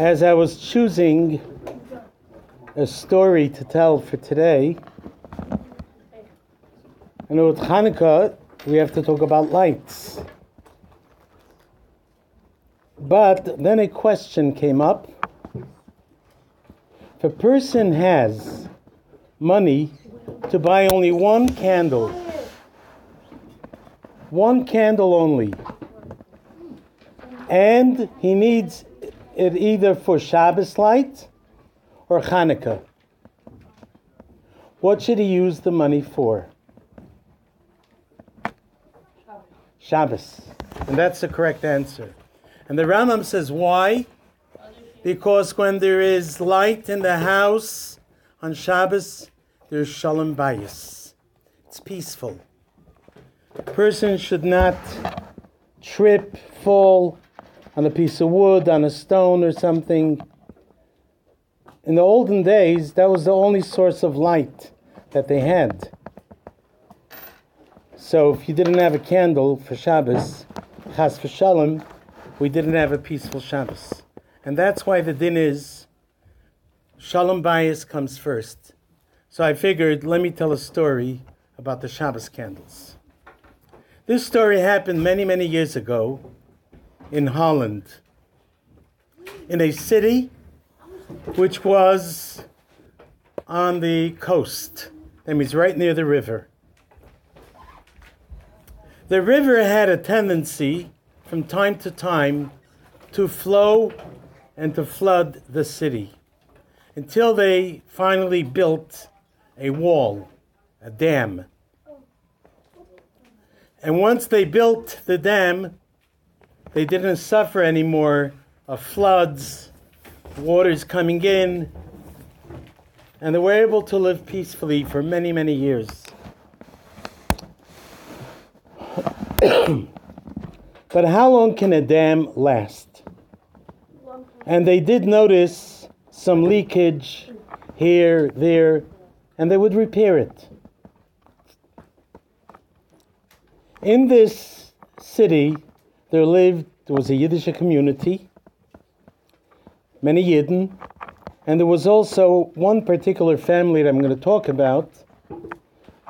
As I was choosing a story to tell for today, know with Hanukkah we have to talk about lights. But then a question came up. If a person has money to buy only one candle, one candle only, and he needs it either for Shabbos light or Hanukkah, what should he use the money for? Shabbos. And that's the correct answer. And the Rambam says, why? Because when there is light in the house on Shabbos, there's shalom bayis. It's peaceful. A person should not trip, fall on a piece of wood, on a stone or something. In the olden days, that was the only source of light that they had. So if you didn't have a candle for Shabbos, Chas v'shalom, we didn't have a peaceful Shabbos. And that's why the din is Shalom Bayis comes first. So I figured, let me tell a story about the Shabbos candles. This story happened many, many years ago in Holland, in a city which was on the coast. That means right near the river. The river had a tendency from time to time to flow and to flood the city until they finally built a wall, a dam. And once they built the dam, they didn't suffer anymore of floods, waters coming in, and they were able to live peacefully for many, many years. but how long can a dam last? And they did notice some leakage here, there, and they would repair it. In this city, there lived, there was a Yiddish community, many Yidden, and there was also one particular family that I'm going to talk about.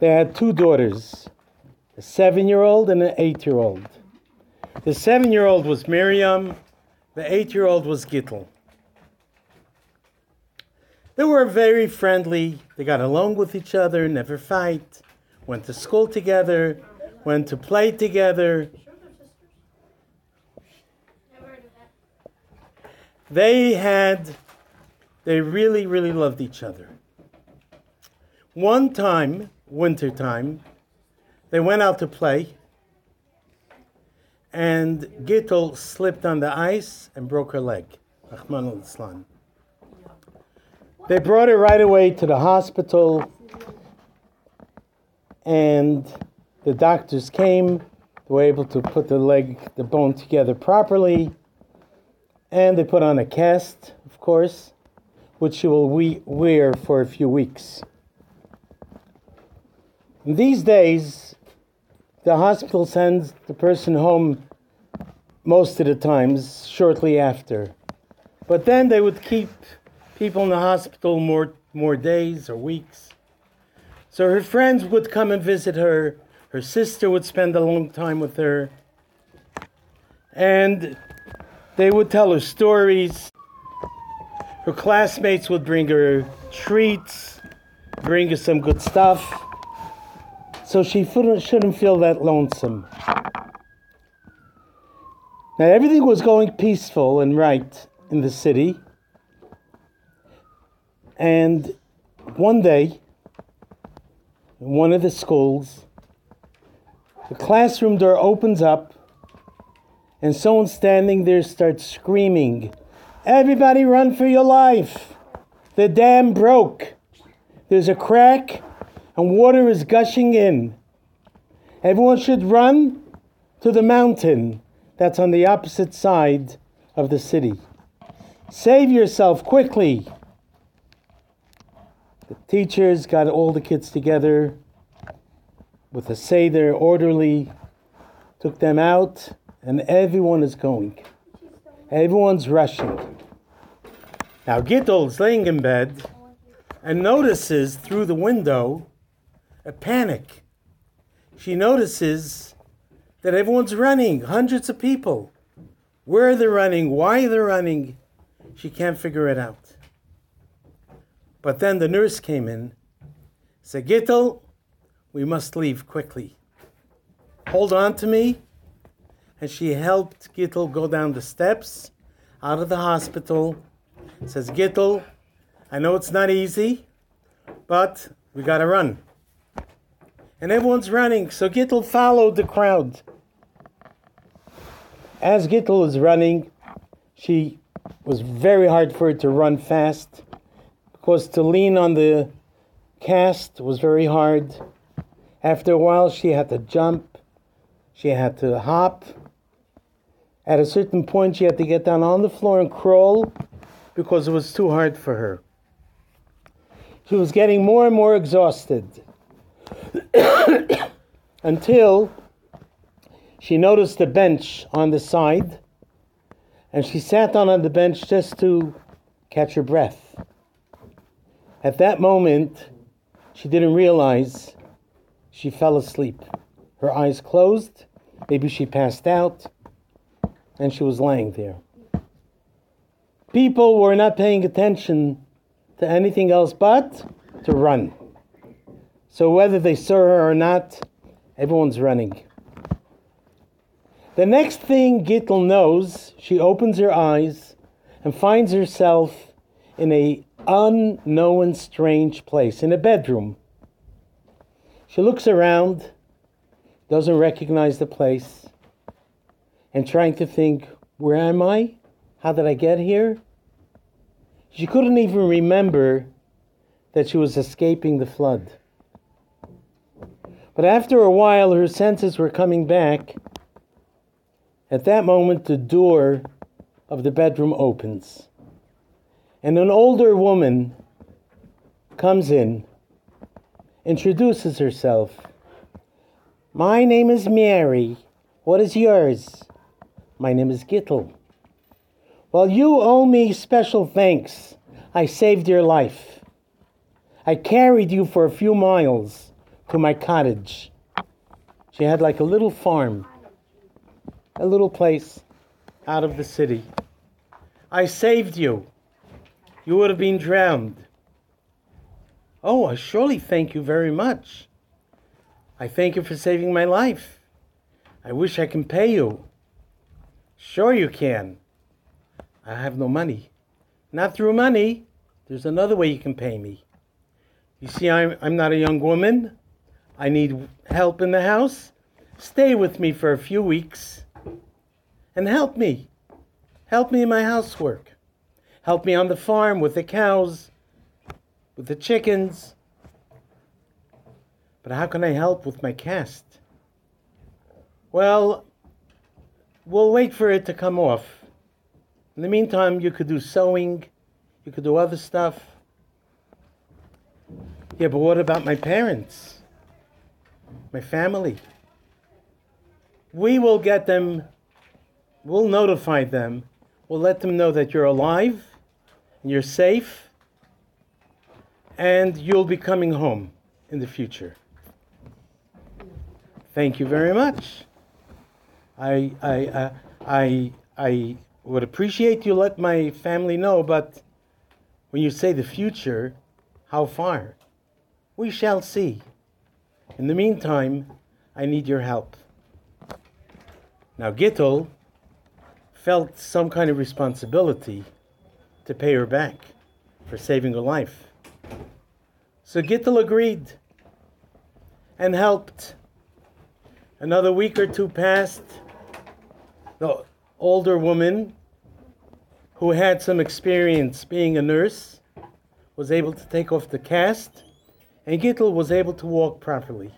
They had two daughters, a seven year old and an eight year old. The seven year old was Miriam, the eight year old was Gittel. They were very friendly, they got along with each other, never fight, went to school together, went to play together. They had, they really, really loved each other. One time, winter time, they went out to play, and Gittel slipped on the ice and broke her leg. Al They brought her right away to the hospital, and the doctors came. They were able to put the leg, the bone together properly, and they put on a cast, of course, which she will we- wear for a few weeks. And these days, the hospital sends the person home most of the times shortly after. But then they would keep people in the hospital more more days or weeks. So her friends would come and visit her. Her sister would spend a long time with her. And they would tell her stories. Her classmates would bring her treats, bring her some good stuff. So she shouldn't feel that lonesome. Now, everything was going peaceful and right in the city. And one day, in one of the schools, the classroom door opens up, and someone standing there starts screaming, Everybody run for your life! The dam broke. There's a crack, and water is gushing in. Everyone should run to the mountain that's on the opposite side of the city. Save yourself quickly. The teachers got all the kids together with a Seder orderly, took them out, and everyone is going. Everyone's rushing. Now Gittel is laying in bed and notices through the window a panic. She notices that everyone's running, hundreds of people. Where they're running, why they're running, she can't figure it out. But then the nurse came in, said, Gittel, we must leave quickly. Hold on to me. And she helped Gittel go down the steps out of the hospital. Says, Gittel, I know it's not easy, but we got to run. And everyone's running, so Gittel followed the crowd. As Gittel was running, she was very hard for her to run fast because to lean on the cast was very hard. After a while, she had to jump, she had to hop. At a certain point, she had to get down on the floor and crawl because it was too hard for her. She was getting more and more exhausted until she noticed a bench on the side and she sat down on the bench just to catch her breath. At that moment, she didn't realize she fell asleep. Her eyes closed, maybe she passed out, and she was laying there. People were not paying attention to anything else but to run. So whether they saw her or not, everyone's running. The next thing Gittel knows, she opens her eyes and finds herself in a unknown strange place, in a bedroom. She looks around, doesn't recognize the place, and trying to think, where am I? How did I get here? She couldn't even remember that she was escaping the flood. But after a while, her senses were coming back. At that moment, the door of the bedroom opens, and an older woman comes in, introduces herself. My name is Mary. What is yours? My name is Gittel. Well, you owe me special thanks. I saved your life. I carried you for a few miles to my cottage. She had like a little farm, a little place out of the city. I saved you. You would have been drowned. Oh, I surely thank you very much. I thank you for saving my life. I wish I can pay you. Sure, you can. I have no money. Not through money. There's another way you can pay me. You see, I'm, I'm not a young woman. I need help in the house. Stay with me for a few weeks and help me. Help me in my housework. Help me on the farm with the cows, with the chickens. But how can I help with my cast? Well, we'll wait for it to come off. In the meantime, you could do sewing, you could do other stuff. Yeah, but what about my parents? my family. We will get them, we'll notify them, we'll let them know that you're alive, and you're safe, and you'll be coming home in the future. Thank you very much. I, I, uh, I, I would appreciate you let my family know, but when you say the future, how far? We shall see. In the meantime, I need your help. Now, Gittel felt some kind of responsibility to pay her back for saving her life. So Gittel agreed and helped. Another week or two passed. The older woman who had some experience being a nurse was able to take off the cast and Gittel was able to walk properly.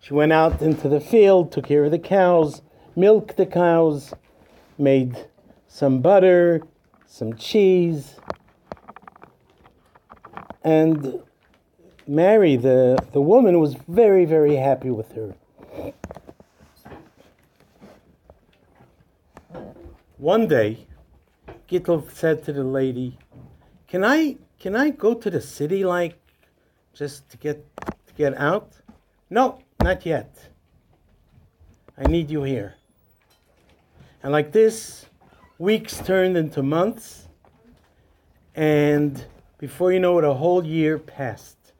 She went out into the field, took care of the cows, milked the cows, made some butter, some cheese, and Mary, the, the woman, was very, very happy with her. One day, Gittel said to the lady, "Can I can I go to the city like just to get to get out?" No, not yet. I need you here. And like this, weeks turned into months, and before you know it, a whole year passed.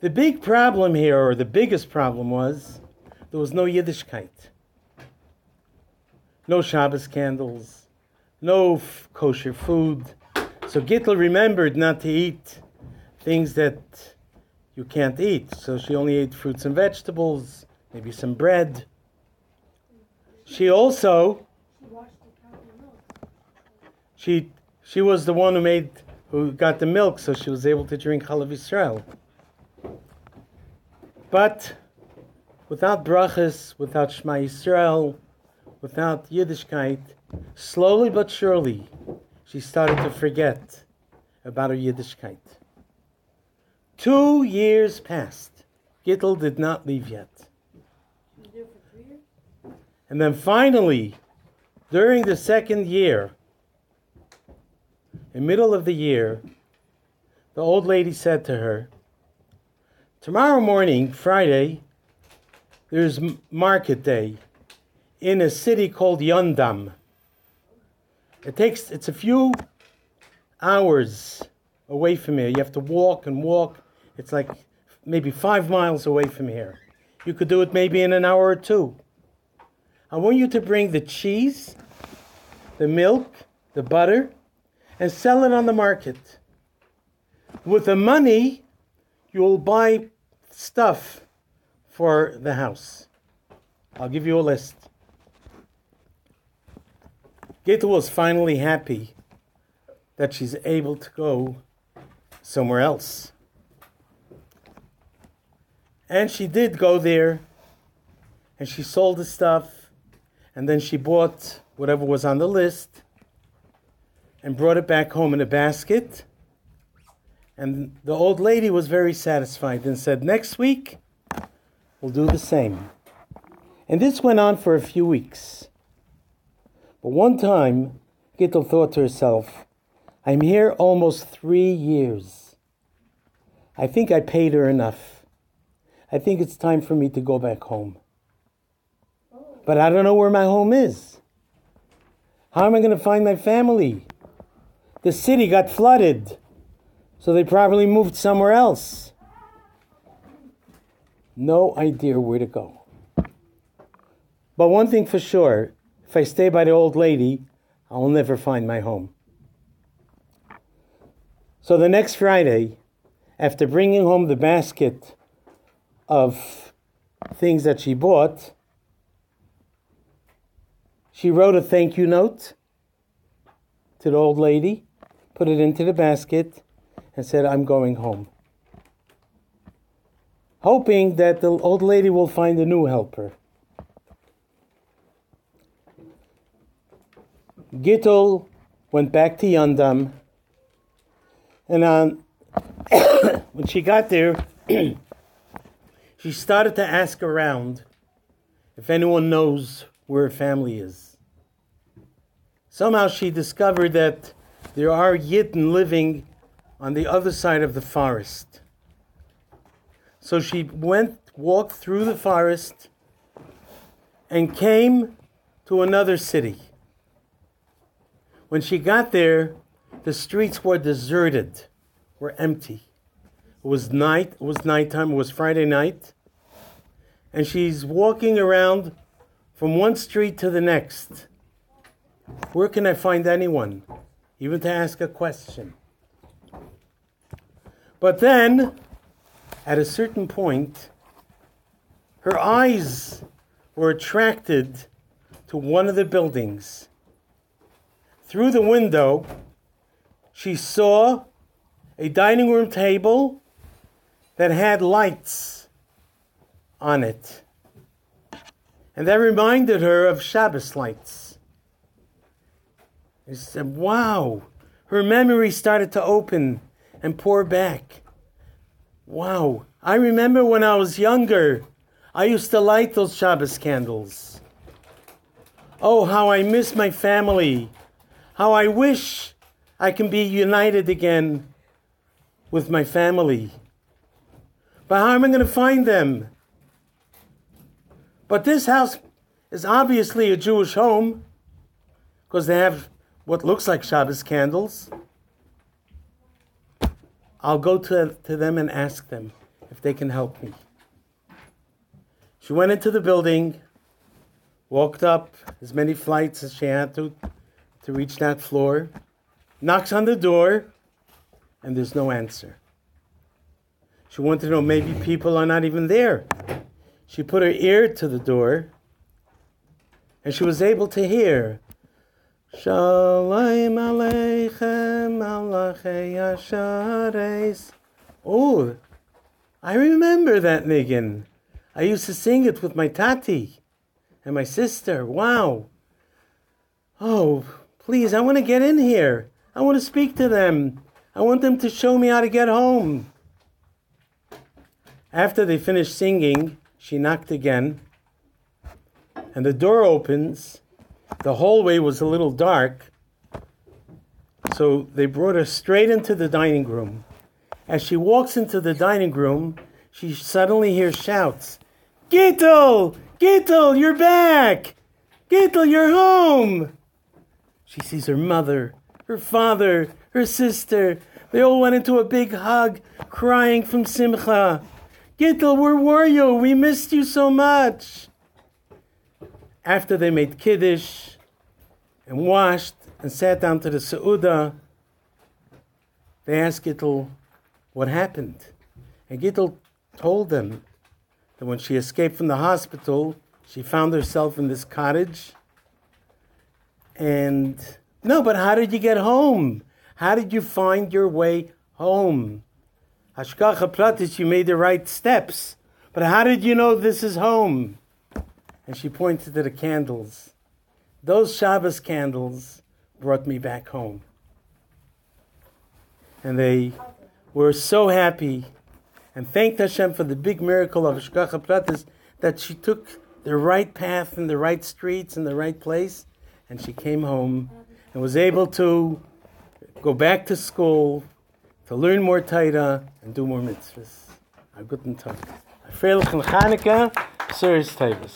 The big problem here, or the biggest problem, was there was no Yiddishkeit. No Shabbos candles, no f- kosher food. So Gittel remembered not to eat things that you can't eat. So she only ate fruits and vegetables, maybe some bread. She also she she was the one who made who got the milk, so she was able to drink Chalav Yisrael. But without brachas, without Shema Yisrael, without Yiddishkeit, slowly but surely, she started to forget about her Yiddishkeit. Two years passed. Gittel did not leave yet. And then finally, during the second year, in middle of the year, the old lady said to her, Tomorrow morning, Friday, there's market day in a city called Yondam. It takes, it's a few hours away from here. You have to walk and walk. It's like maybe five miles away from here. You could do it maybe in an hour or two. I want you to bring the cheese, the milk, the butter, and sell it on the market. With the money, you'll buy stuff for the house. I'll give you a list. Gita was finally happy that she's able to go somewhere else. And she did go there, and she sold the stuff, and then she bought whatever was on the list and brought it back home in a basket. And the old lady was very satisfied and said, Next week, we'll do the same. And this went on for a few weeks. But one time, Gittel thought to herself, I'm here almost three years. I think I paid her enough. I think it's time for me to go back home. But I don't know where my home is. How am I going to find my family? The city got flooded, so they probably moved somewhere else. No idea where to go. But one thing for sure if I stay by the old lady, I'll never find my home. So the next Friday, after bringing home the basket of things that she bought, she wrote a thank you note to the old lady, put it into the basket, and said, I'm going home. Hoping that the old lady will find a new helper. Gittel went back to Yandam, and on, when she got there, she started to ask around if anyone knows where her family is. Somehow she discovered that there are Yidden living on the other side of the forest. So she went, walked through the forest, and came to another city. When she got there, the streets were deserted, were empty. It was night, it was nighttime, it was Friday night. And she's walking around from one street to the next. Where can I find anyone, even to ask a question? But then, at a certain point, her eyes were attracted to one of the buildings through the window, she saw a dining room table that had lights on it. And that reminded her of Shabbos lights. She said, Wow. Her memory started to open and pour back. Wow. I remember when I was younger, I used to light those Shabbos candles. Oh, how I miss my family how I wish I can be united again with my family. But how am I going to find them? But this house is obviously a Jewish home because they have what looks like Shabbos candles. I'll go to, to them and ask them if they can help me. She went into the building, walked up as many flights as she had to to reach that floor, knocks on the door, and there's no answer. She wanted to know maybe people are not even there. She put her ear to the door, and she was able to hear. Shalom Aleichem Malachei Hashareis. Oh, I remember that niggin. I used to sing it with my tati and my sister. Wow. Oh, please, I want to get in here. I want to speak to them. I want them to show me how to get home. After they finished singing, she knocked again, and the door opens. The hallway was a little dark, so they brought her straight into the dining room. As she walks into the dining room, she suddenly hears shouts Gittel! Gittel, you're back! Gittel, you're home! She sees her mother, her father, her sister. They all went into a big hug, crying from Simcha. Gittel, where were you? We missed you so much. After they made Kiddush and washed and sat down to the Seudah, they asked Gittel what happened. And Gittel told them that when she escaped from the hospital, she found herself in this cottage. And no, but how did you get home? How did you find your way home? Hashgacha Pratis, you made the right steps. But how did you know this is home? And she pointed to the candles. Those Shabbos candles brought me back home. And they were so happy and thanked Hashem for the big miracle of Hashgacha Pratis that she took the right path in the right streets in the right place, and she came home and was able to go back to school to learn more Torah and do more mitzvahs. A guten Tag. A freilichen Chanukah, Sirs Tavis.